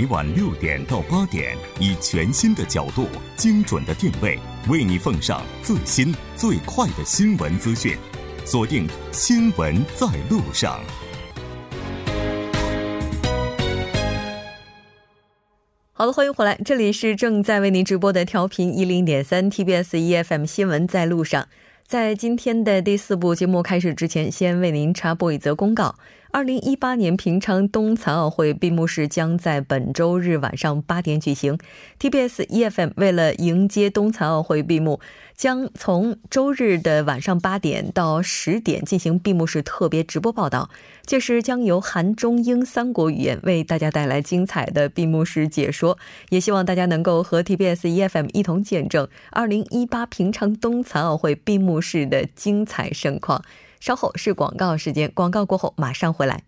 每晚六点到八点，以全新的角度、精准的定位，为你奉上最新最快的新闻资讯。锁定《新闻在路上》。好的，欢迎回来，这里是正在为您直播的调频一零点三 TBS EFM《新闻在路上》。在今天的第四部节目开始之前，先为您插播一则公告。二零一八年平昌冬残奥会闭幕式将在本周日晚上八点举行。TBS EFM 为了迎接冬残奥会闭幕，将从周日的晚上八点到十点进行闭幕式特别直播报道。届时将由韩、中、英三国语言为大家带来精彩的闭幕式解说。也希望大家能够和 TBS EFM 一同见证二零一八平昌冬残奥会闭幕式的精彩盛况。稍后是广告时间，广告过后马上回来。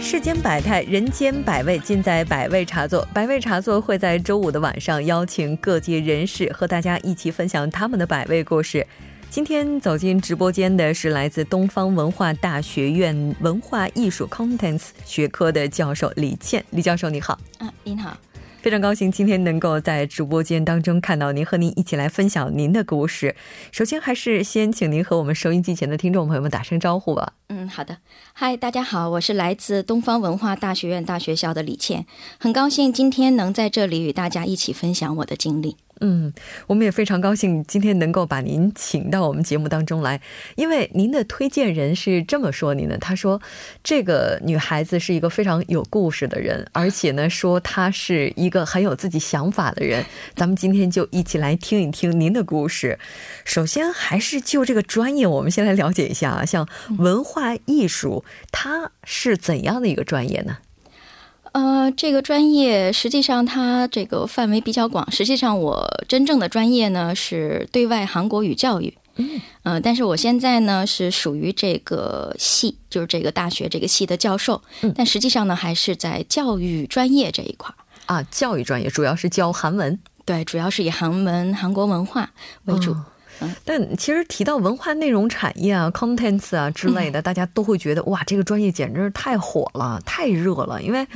世间百态，人间百味，尽在百味茶座。百味茶座会在周五的晚上邀请各界人士和大家一起分享他们的百味故事。今天走进直播间的是来自东方文化大学院文化艺术 Contents 学科的教授李倩。李教授，你好。啊，您好。非常高兴今天能够在直播间当中看到您，和您一起来分享您的故事。首先，还是先请您和我们收音机前的听众朋友们打声招呼吧。嗯，好的。嗨，大家好，我是来自东方文化大学院大学校的李倩，很高兴今天能在这里与大家一起分享我的经历。嗯，我们也非常高兴今天能够把您请到我们节目当中来，因为您的推荐人是这么说您的，他说这个女孩子是一个非常有故事的人，而且呢说她是一个很有自己想法的人。咱们今天就一起来听一听您的故事。首先还是就这个专业，我们先来了解一下啊，像文化艺术，它是怎样的一个专业呢？呃，这个专业实际上它这个范围比较广。实际上，我真正的专业呢是对外韩国语教育。嗯，呃，但是我现在呢是属于这个系，就是这个大学这个系的教授。嗯，但实际上呢还是在教育专业这一块儿啊。教育专业主要是教韩文，对，主要是以韩文、韩国文化为主。但其实提到文化内容产业啊、contents 啊之类的，大家都会觉得哇，这个专业简直是太火了、太热了。因为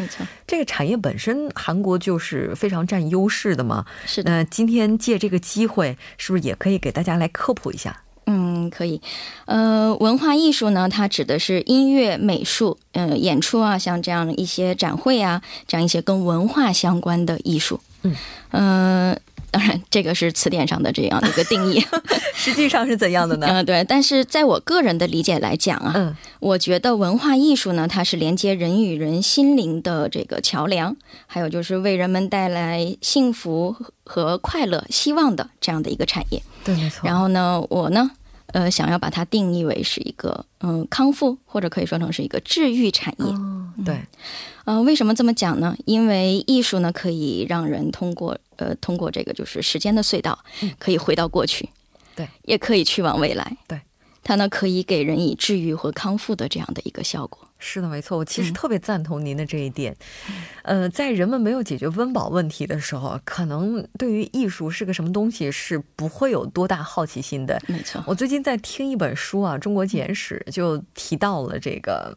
这个产业本身，韩国就是非常占优势的嘛。是的。那今天借这个机会，是不是也可以给大家来科普一下？嗯，可以。呃，文化艺术呢，它指的是音乐、美术、呃，演出啊，像这样一些展会啊，这样一些跟文化相关的艺术。嗯嗯。当然，这个是词典上的这样的一个定义，实际上是怎样的呢？嗯，对。但是在我个人的理解来讲啊，嗯，我觉得文化艺术呢，它是连接人与人心灵的这个桥梁，还有就是为人们带来幸福和快乐、希望的这样的一个产业。对，没错。然后呢，我呢，呃，想要把它定义为是一个嗯康复，或者可以说成是一个治愈产业。对。嗯，为什么这么讲呢？因为艺术呢，可以让人通过呃，通过这个就是时间的隧道，可以回到过去，对，也可以去往未来，对，它呢可以给人以治愈和康复的这样的一个效果。是的，没错，我其实特别赞同您的这一点。呃，在人们没有解决温饱问题的时候，可能对于艺术是个什么东西是不会有多大好奇心的。没错，我最近在听一本书啊，《中国简史》就提到了这个。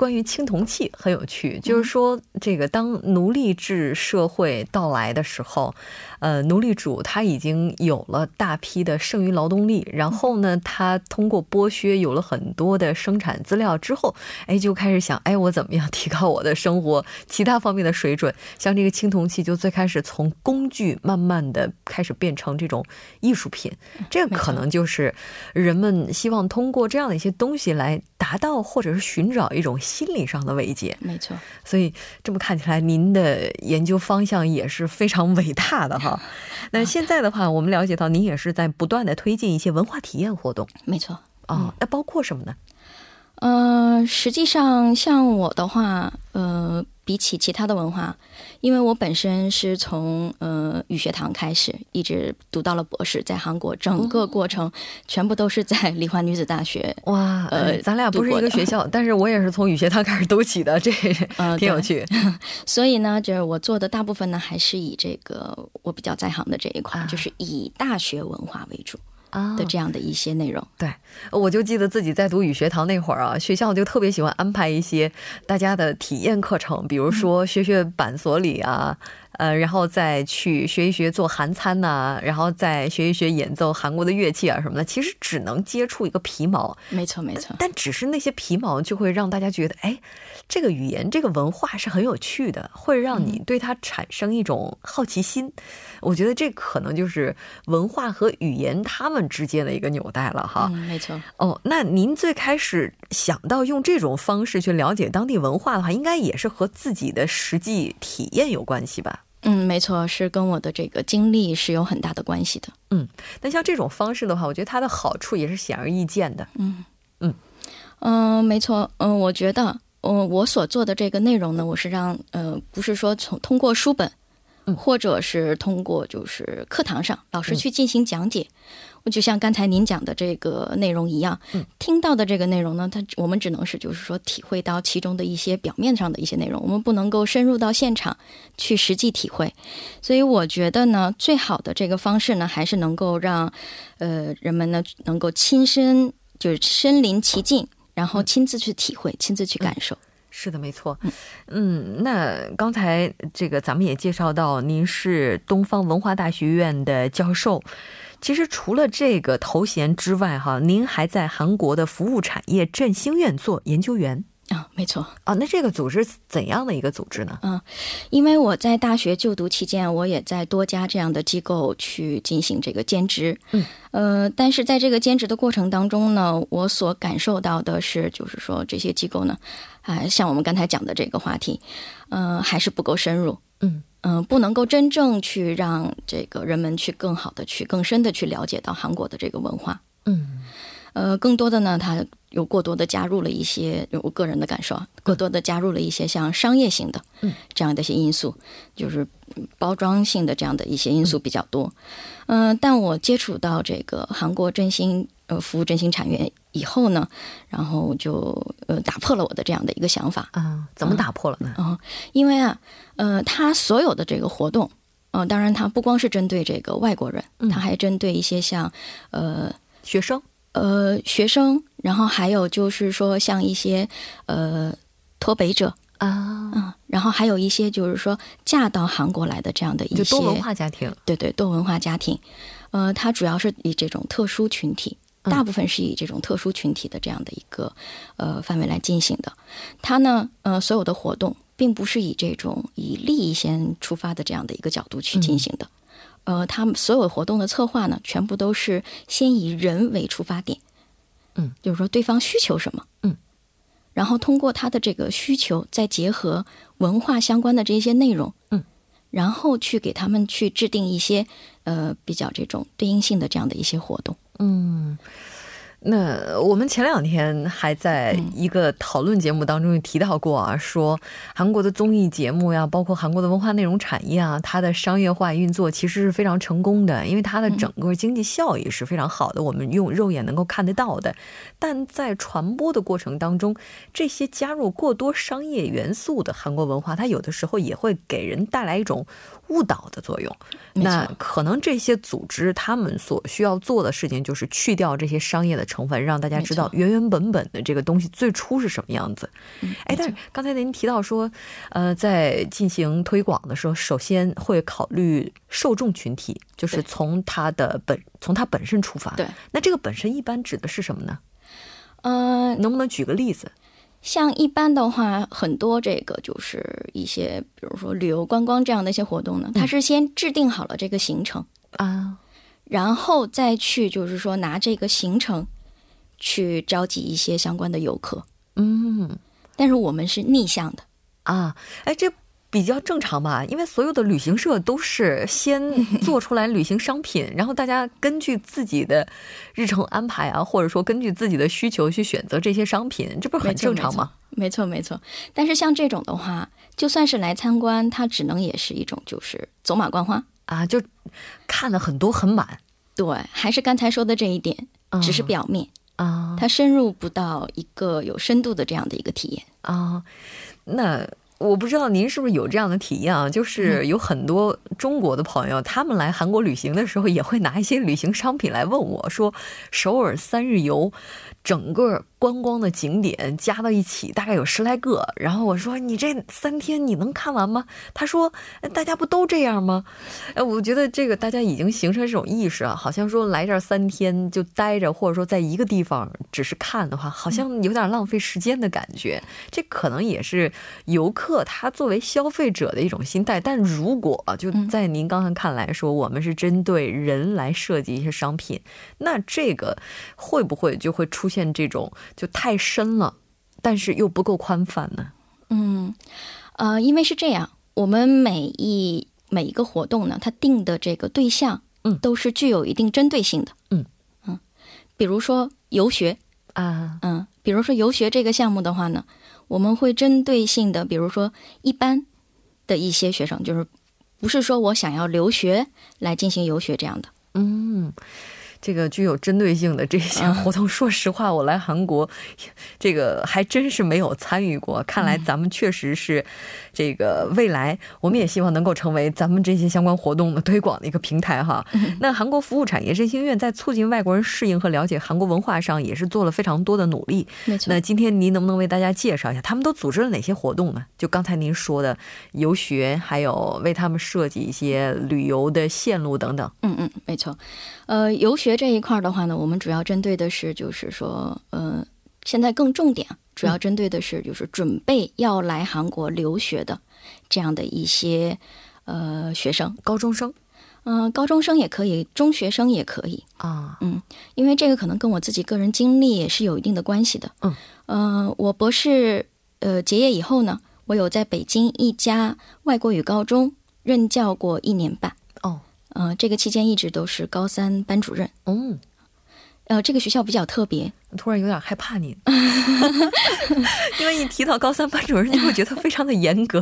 关于青铜器很有趣，就是说，这个当奴隶制社会到来的时候。呃，奴隶主他已经有了大批的剩余劳动力，然后呢，他通过剥削有了很多的生产资料之后，哎，就开始想，哎，我怎么样提高我的生活其他方面的水准？像这个青铜器，就最开始从工具慢慢的开始变成这种艺术品，这个可能就是人们希望通过这样的一些东西来达到或者是寻找一种心理上的慰藉。没错，所以这么看起来，您的研究方向也是非常伟大的哈。那现在的话，我们了解到您也是在不断的推进一些文化体验活动。没错哦，那包括什么呢？呃，实际上像我的话，呃。比起其他的文化，因为我本身是从呃语学堂开始，一直读到了博士，在韩国整个过程全部都是在梨花女子大学。哇，呃，咱俩不是一个学校，但是我也是从语学堂开始读起的，这挺有趣。所以呢，就是我做的大部分呢，还是以这个我比较在行的这一块，就是以大学文化为主。啊的这样的一些内容，对，我就记得自己在读语学堂那会儿啊，学校就特别喜欢安排一些大家的体验课程，比如说学学板索里啊。呃，然后再去学一学做韩餐呐，然后再学一学演奏韩国的乐器啊什么的。其实只能接触一个皮毛，没错没错。但只是那些皮毛就会让大家觉得，哎，这个语言、这个文化是很有趣的，会让你对它产生一种好奇心。我觉得这可能就是文化和语言他们之间的一个纽带了哈。嗯没错。哦，那您最开始想到用这种方式去了解当地文化的话，应该也是和自己的实际体验有关系吧？嗯，没错，是跟我的这个经历是有很大的关系的。嗯，那像这种方式的话，我觉得它的好处也是显而易见的。嗯嗯嗯，没错。嗯，我觉得，嗯，我所做的这个内容呢，我是让，呃，不是说从通过书本，或者是通过就是课堂上老师去进行讲解。我就像刚才您讲的这个内容一样，听到的这个内容呢，它我们只能是就是说体会到其中的一些表面上的一些内容，我们不能够深入到现场去实际体会。所以我觉得呢，最好的这个方式呢，还是能够让呃人们呢能够亲身就是身临其境，然后亲自去体会，亲自去感受。是的，没错。嗯，那刚才这个咱们也介绍到，您是东方文化大学院的教授。其实除了这个头衔之外，哈，您还在韩国的服务产业振兴院做研究员啊，没错啊。那这个组织怎样的一个组织呢？嗯，因为我在大学就读期间，我也在多家这样的机构去进行这个兼职。嗯，呃，但是在这个兼职的过程当中呢，我所感受到的是，就是说这些机构呢，啊，像我们刚才讲的这个话题，嗯，还是不够深入。嗯。嗯，不能够真正去让这个人们去更好的去更深的去了解到韩国的这个文化。嗯，呃，更多的呢，它有过多的加入了一些，我个人的感受啊，过多的加入了一些像商业性的这样的一些因素，就是包装性的这样的一些因素比较多。嗯，但我接触到这个韩国振兴呃服务振兴产业以后呢，然后就呃打破了我的这样的一个想法。啊，怎么打破了呢？啊，因为啊。呃，他所有的这个活动，嗯，当然他不光是针对这个外国人，他还针对一些像呃学生，呃学生，然后还有就是说像一些呃脱北者。啊，嗯，然后还有一些就是说嫁到韩国来的这样的一些多文化家庭，对对，多文化家庭，呃，他主要是以这种特殊群体，大部分是以这种特殊群体的这样的一个呃范围来进行的，他呢，呃，所有的活动。并不是以这种以利益先出发的这样的一个角度去进行的，呃，他们所有活动的策划呢，全部都是先以人为出发点，嗯，就是说对方需求什么，嗯，然后通过他的这个需求，再结合文化相关的这些内容，嗯，然后去给他们去制定一些呃比较这种对应性的这样的一些活动，嗯。那我们前两天还在一个讨论节目当中提到过啊，说韩国的综艺节目呀，包括韩国的文化内容产业啊，它的商业化运作其实是非常成功的，因为它的整个经济效益是非常好的，我们用肉眼能够看得到的。但在传播的过程当中，这些加入过多商业元素的韩国文化，它有的时候也会给人带来一种误导的作用。那可能这些组织他们所需要做的事情，就是去掉这些商业的。成分让大家知道原原本本的这个东西最初是什么样子。哎，但是刚才您提到说，呃，在进行推广的时候，首先会考虑受众群体，就是从它的本从它本身出发。对，那这个本身一般指的是什么呢？嗯，能不能举个例子？像一般的话，很多这个就是一些，比如说旅游观光这样的一些活动呢，它是先制定好了这个行程啊，然后再去就是说拿这个行程。去召集一些相关的游客，嗯，但是我们是逆向的。啊，哎，这比较正常吧？因为所有的旅行社都是先 做出来旅行商品，然后大家根据自己的日程安排啊，或者说根据自己的需求去选择这些商品，这不是很正常吗？没错没错。但是像这种的话，就算是来参观，它只能也是一种就是走马观花啊，就看了很多很满。对，还是刚才说的这一点，只是表面啊，它深入不到一个有深度的这样的一个体验啊。那我不知道您是不是有这样的体验啊？就是有很多中国的朋友，他们来韩国旅行的时候，也会拿一些旅行商品来问我说：“首尔三日游。”整个观光的景点加到一起大概有十来个，然后我说你这三天你能看完吗？他说大家不都这样吗？哎，我觉得这个大家已经形成这种意识啊，好像说来这儿三天就待着，或者说在一个地方只是看的话，好像有点浪费时间的感觉。这可能也是游客他作为消费者的一种心态。但如果就在您刚才看来说，我们是针对人来设计一些商品，那这个会不会就会出？现这种就太深了，但是又不够宽泛呢。嗯，呃，因为是这样，我们每一每一个活动呢，它定的这个对象，嗯，都是具有一定针对性的。嗯嗯，比如说游学啊，嗯，比如说游学这个项目的话呢，我们会针对性的，比如说一般的一些学生，就是不是说我想要留学来进行游学这样的。嗯。这个具有针对性的这些活动，说实话，我来韩国，这个还真是没有参与过。看来咱们确实是，这个未来我们也希望能够成为咱们这些相关活动的推广的一个平台哈。那韩国服务产业振兴院在促进外国人适应和了解韩国文化上也是做了非常多的努力。没错。那今天您能不能为大家介绍一下，他们都组织了哪些活动呢？就刚才您说的游学，还有为他们设计一些旅游的线路等等。嗯嗯，没错。呃，游学这一块的话呢，我们主要针对的是，就是说，呃，现在更重点，主要针对的是，就是准备要来韩国留学的这样的一些呃学生，高中生，嗯，高中生也可以，中学生也可以啊，嗯，因为这个可能跟我自己个人经历也是有一定的关系的，嗯，呃，我博士呃结业以后呢，我有在北京一家外国语高中任教过一年半。嗯，这个期间一直都是高三班主任。嗯，呃，这个学校比较特别，突然有点害怕你，因为一提到高三班主任，就会觉得非常的严格。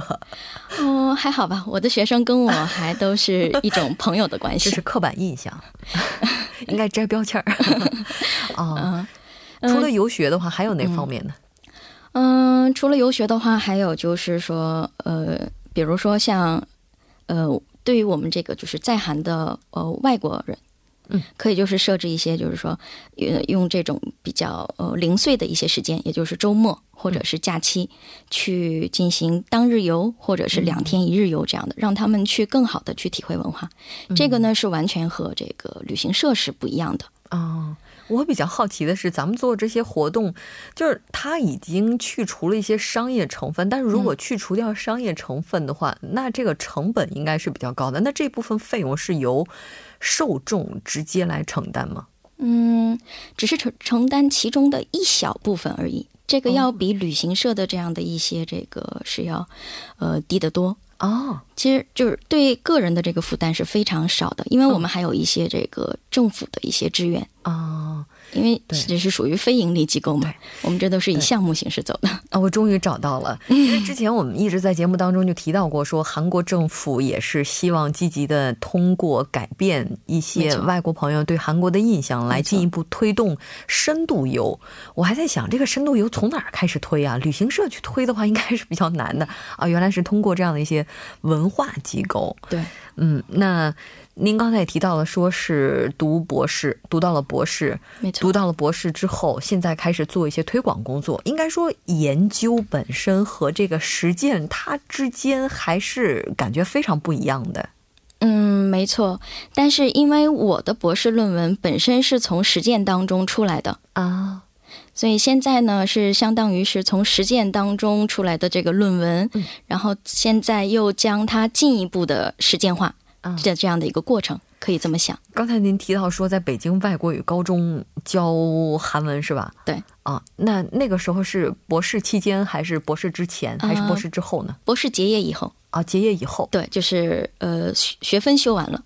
哦，还好吧，我的学生跟我还都是一种朋友的关系，这是刻板印象，应该摘标签儿。啊，除了游学的话，还有哪方面呢？嗯，除了游学的话，还有就是说，呃，比如说像，呃。对于我们这个就是在韩的呃外国人，嗯，可以就是设置一些，就是说，用用这种比较呃零碎的一些时间，也就是周末或者是假期，去进行当日游或者是两天一日游这样的，让他们去更好的去体会文化。这个呢是完全和这个旅行社是不一样的啊。我比较好奇的是，咱们做这些活动，就是它已经去除了一些商业成分，但是如果去除掉商业成分的话，那这个成本应该是比较高的。那这部分费用是由受众直接来承担吗？嗯，只是承承担其中的一小部分而已。这个要比旅行社的这样的一些这个是要呃低得多哦。其实就是对个人的这个负担是非常少的，因为我们还有一些这个政府的一些支援啊。因为这是属于非盈利机构嘛，我们这都是以项目形式走的啊。我终于找到了，因为之前我们一直在节目当中就提到过，说韩国政府也是希望积极的通过改变一些外国朋友对韩国的印象，来进一步推动深度游。我还在想，这个深度游从哪儿开始推啊？旅行社去推的话，应该是比较难的啊。原来是通过这样的一些文化机构。对，嗯，那。您刚才也提到了，说是读博士，读到了博士，没错，读到了博士之后，现在开始做一些推广工作。应该说，研究本身和这个实践，它之间还是感觉非常不一样的。嗯，没错。但是因为我的博士论文本身是从实践当中出来的啊，所以现在呢是相当于是从实践当中出来的这个论文，然后现在又将它进一步的实践化。这这样的一个过程，可以这么想。刚才您提到说，在北京外国语高中教韩文是吧？对啊，那那个时候是博士期间，还是博士之前，还是博士之后呢？博士结业以后啊，结业以后，对，就是呃学分修完了。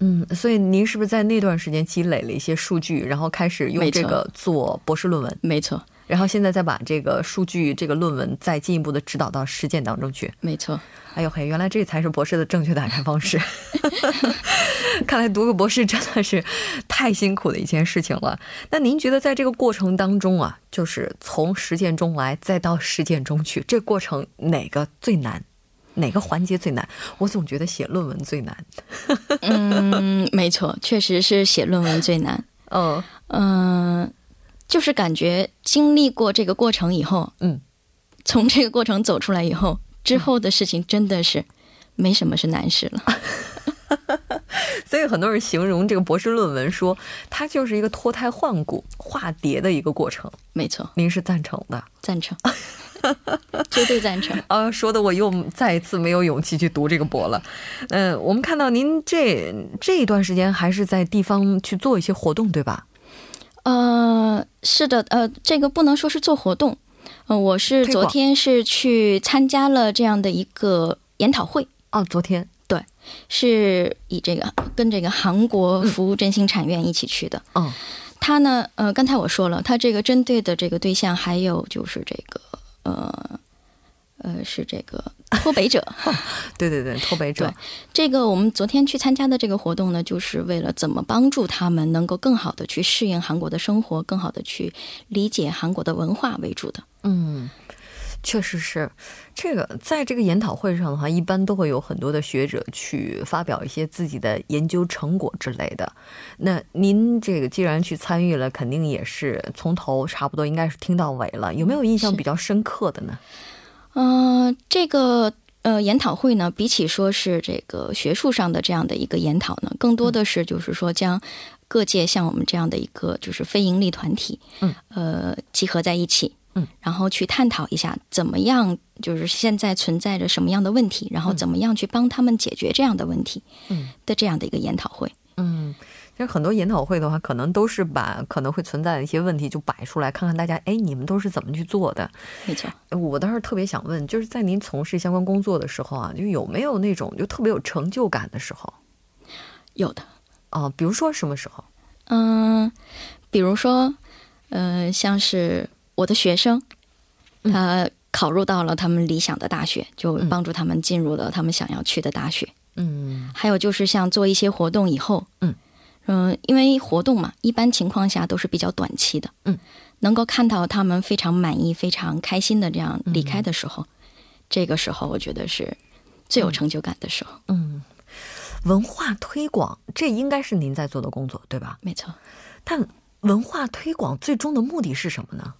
嗯，所以您是不是在那段时间积累了一些数据，然后开始用这个做博士论文？没错。然后现在再把这个数据、这个论文再进一步的指导到实践当中去。没错。哎呦嘿，原来这才是博士的正确打开方式。看来读个博士真的是太辛苦的一件事情了。那您觉得在这个过程当中啊，就是从实践中来，再到实践中去，这过程哪个最难？哪个环节最难？我总觉得写论文最难。嗯，没错，确实是写论文最难。嗯嗯，就是感觉经历过这个过程以后，嗯，从这个过程走出来以后。之后的事情真的是没什么是难事了，所以很多人形容这个博士论文说，它就是一个脱胎换骨、化蝶的一个过程。没错，您是赞成的？赞成，绝对赞成。啊，说的我又再一次没有勇气去读这个博了。嗯，我们看到您这这一段时间还是在地方去做一些活动，对吧？呃，是的，呃，这个不能说是做活动。嗯，我是昨天是去参加了这样的一个研讨会哦。昨天对，是以这个跟这个韩国服务振兴产院一起去的。嗯，他呢，呃，刚才我说了，他这个针对的这个对象还有就是这个呃呃是这个脱北者。对对对，脱北者。这个我们昨天去参加的这个活动呢，就是为了怎么帮助他们能够更好的去适应韩国的生活，更好的去理解韩国的文化为主的。嗯，确实是，这个在这个研讨会上的话，一般都会有很多的学者去发表一些自己的研究成果之类的。那您这个既然去参与了，肯定也是从头差不多应该是听到尾了。有没有印象比较深刻的呢？嗯，这个呃研讨会呢，比起说是这个学术上的这样的一个研讨呢，更多的是就是说将各界像我们这样的一个就是非盈利团体，嗯，呃，集合在一起。嗯，然后去探讨一下怎么样，就是现在存在着什么样的问题，然后怎么样去帮他们解决这样的问题，嗯的这样的一个研讨会。嗯，其实很多研讨会的话，可能都是把可能会存在的一些问题就摆出来，看看大家，哎，你们都是怎么去做的？没错。我倒是特别想问，就是在您从事相关工作的时候啊，就有没有那种就特别有成就感的时候？有的。哦，比如说什么时候？嗯，比如说，嗯，像是。我的学生，他考入到了他们理想的大学，就帮助他们进入了他们想要去的大学。嗯，还有就是像做一些活动以后，嗯嗯，因为活动嘛，一般情况下都是比较短期的。嗯，能够看到他们非常满意、非常开心的这样离开的时候，这个时候我觉得是最有成就感的时候。嗯，文化推广这应该是您在做的工作，对吧？没错。但文化推广最终的目的是什么呢？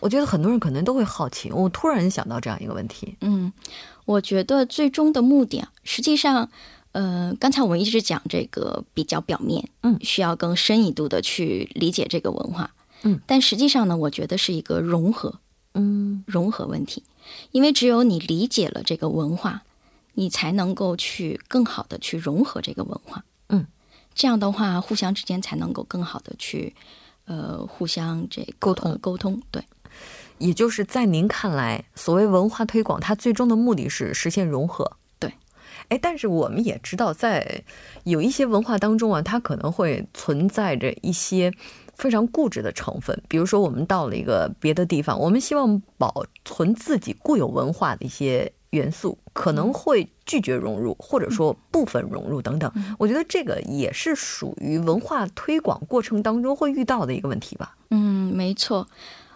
我觉得很多人可能都会好奇，我突然想到这样一个问题。嗯，我觉得最终的目的啊，实际上，呃，刚才我们一直讲这个比较表面，嗯，需要更深一度的去理解这个文化，嗯，但实际上呢，我觉得是一个融合，嗯，融合问题，因为只有你理解了这个文化，你才能够去更好的去融合这个文化，嗯，这样的话，互相之间才能够更好的去，呃，互相这沟通沟通，对。也就是在您看来，所谓文化推广，它最终的目的是实现融合。对，哎，但是我们也知道，在有一些文化当中啊，它可能会存在着一些非常固执的成分。比如说，我们到了一个别的地方，我们希望保存自己固有文化的一些元素，可能会拒绝融入，或者说部分融入等等。我觉得这个也是属于文化推广过程当中会遇到的一个问题吧。嗯，没错。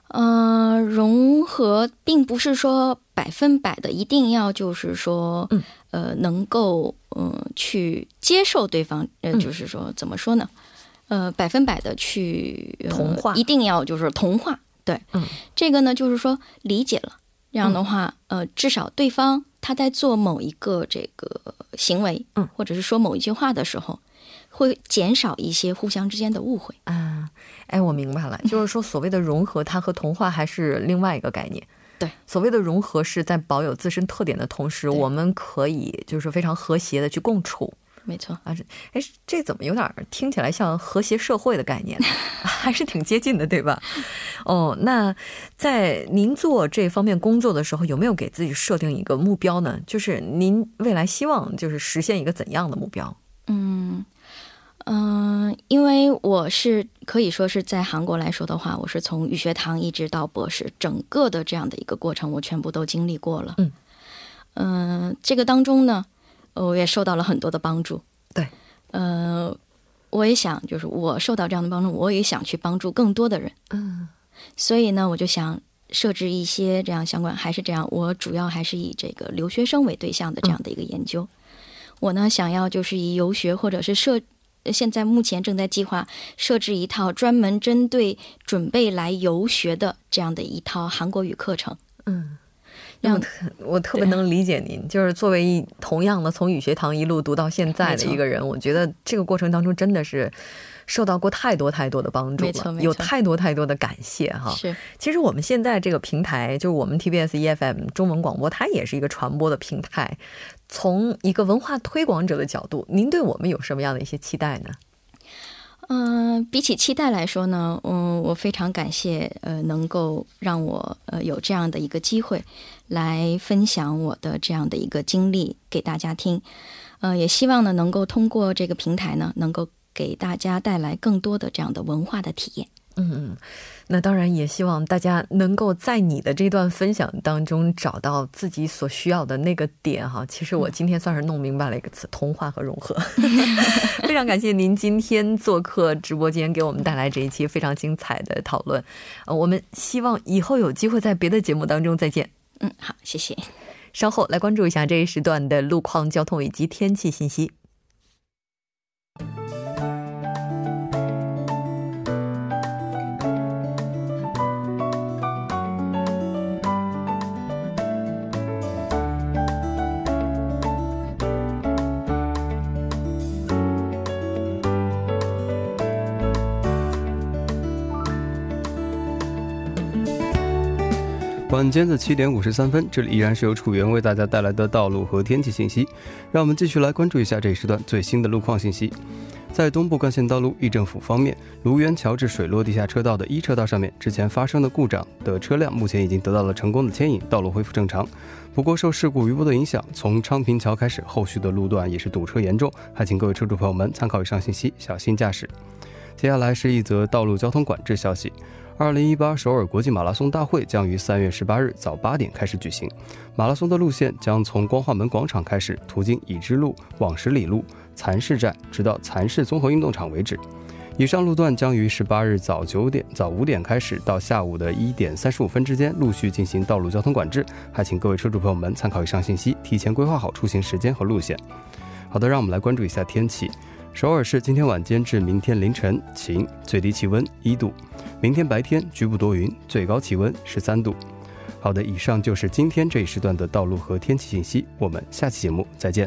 呃，融合并不是说百分百的一定要就是说，呃，能够嗯去接受对方，呃，就是说怎么说呢？呃，百分百的去同化，一定要就是同化。对，嗯，这个呢，就是说理解了，这样的话，呃，至少对方他在做某一个这个行为，嗯，或者是说某一句话的时候。会减少一些互相之间的误会啊！哎，我明白了，就是说，所谓的融合，它和同化还是另外一个概念。对，所谓的融合是在保有自身特点的同时，我们可以就是非常和谐的去共处。没错啊，这哎，这怎么有点听起来像和谐社会的概念？还是挺接近的，对吧？哦，那在您做这方面工作的时候，有没有给自己设定一个目标呢？就是您未来希望就是实现一个怎样的目标？嗯。嗯，因为我是可以说是在韩国来说的话，我是从语学堂一直到博士，整个的这样的一个过程，我全部都经历过了。嗯，嗯，这个当中呢，我也受到了很多的帮助。对，呃，我也想，就是我受到这样的帮助，我也想去帮助更多的人。嗯，所以呢，我就想设置一些这样相关，还是这样，我主要还是以这个留学生为对象的这样的一个研究。我呢，想要就是以游学或者是设。现在目前正在计划设置一套专门针对准备来游学的这样的一套韩国语课程。嗯，让我特别能理解您，就是作为一同样的从语学堂一路读到现在的一个人，我觉得这个过程当中真的是受到过太多太多的帮助了，有太多太多的感谢哈。是，其实我们现在这个平台，就是我们 TBS EFM 中文广播，它也是一个传播的平台。从一个文化推广者的角度，您对我们有什么样的一些期待呢？嗯，比起期待来说呢，嗯，我非常感谢，呃，能够让我呃有这样的一个机会来分享我的这样的一个经历给大家听，呃，也希望呢能够通过这个平台呢，能够给大家带来更多的这样的文化的体验。嗯嗯。那当然也希望大家能够在你的这段分享当中找到自己所需要的那个点哈。其实我今天算是弄明白了一个词：同化和融合。非常感谢您今天做客直播间，给我们带来这一期非常精彩的讨论。呃，我们希望以后有机会在别的节目当中再见。嗯，好，谢谢。稍后来关注一下这一时段的路况、交通以及天气信息。晚间的七点五十三分，这里依然是由楚源为大家带来的道路和天气信息。让我们继续来关注一下这一时段最新的路况信息。在东部干线道路议政府方面，卢园桥至水落地下车道的一车道上面，之前发生的故障的车辆目前已经得到了成功的牵引，道路恢复正常。不过受事故余波的影响，从昌平桥开始，后续的路段也是堵车严重，还请各位车主朋友们参考以上信息，小心驾驶。接下来是一则道路交通管制消息。二零一八首尔国际马拉松大会将于三月十八日早八点开始举行。马拉松的路线将从光化门广场开始，途经已知路、往十里路、蚕市站，直到蚕市综合运动场为止。以上路段将于十八日早九点、早五点开始，到下午的一点三十五分之间陆续进行道路交通管制。还请各位车主朋友们参考以上信息，提前规划好出行时间和路线。好的，让我们来关注一下天气。首尔市今天晚间至明天凌晨晴，最低气温一度。明天白天局部多云，最高气温十三度。好的，以上就是今天这一时段的道路和天气信息。我们下期节目再见。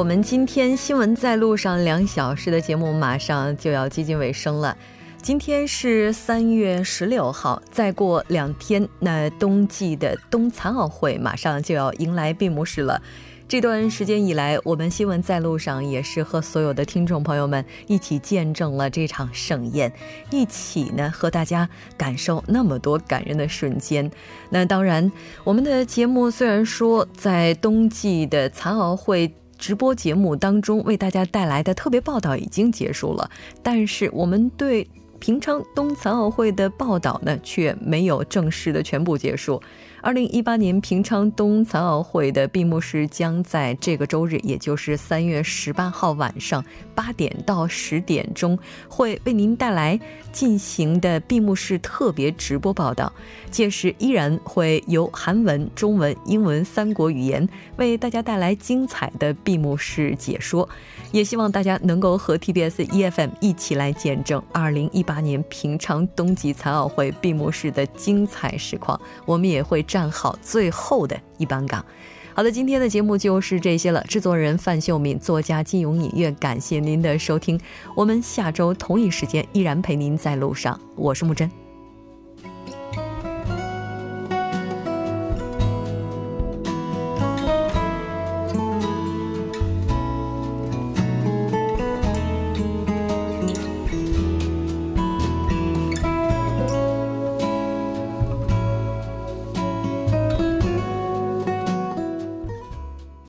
我们今天新闻在路上两小时的节目马上就要接近尾声了。今天是三月十六号，再过两天，那冬季的冬残奥会马上就要迎来闭幕式了。这段时间以来，我们新闻在路上也是和所有的听众朋友们一起见证了这场盛宴，一起呢和大家感受那么多感人的瞬间。那当然，我们的节目虽然说在冬季的残奥会直播节目当中为大家带来的特别报道已经结束了，但是我们对平昌冬残奥会的报道呢却没有正式的全部结束。二零一八年平昌冬残奥会的闭幕式将在这个周日，也就是三月十八号晚上八点到十点钟，会为您带来进行的闭幕式特别直播报道。届时依然会由韩文、中文、英文三国语言为大家带来精彩的闭幕式解说。也希望大家能够和 TBS EFM 一起来见证二零一八年平昌冬季残奥会闭幕式的精彩实况。我们也会站好最后的一班岗。好的，今天的节目就是这些了。制作人范秀敏，作家金勇隐月，感谢您的收听。我们下周同一时间依然陪您在路上。我是木真。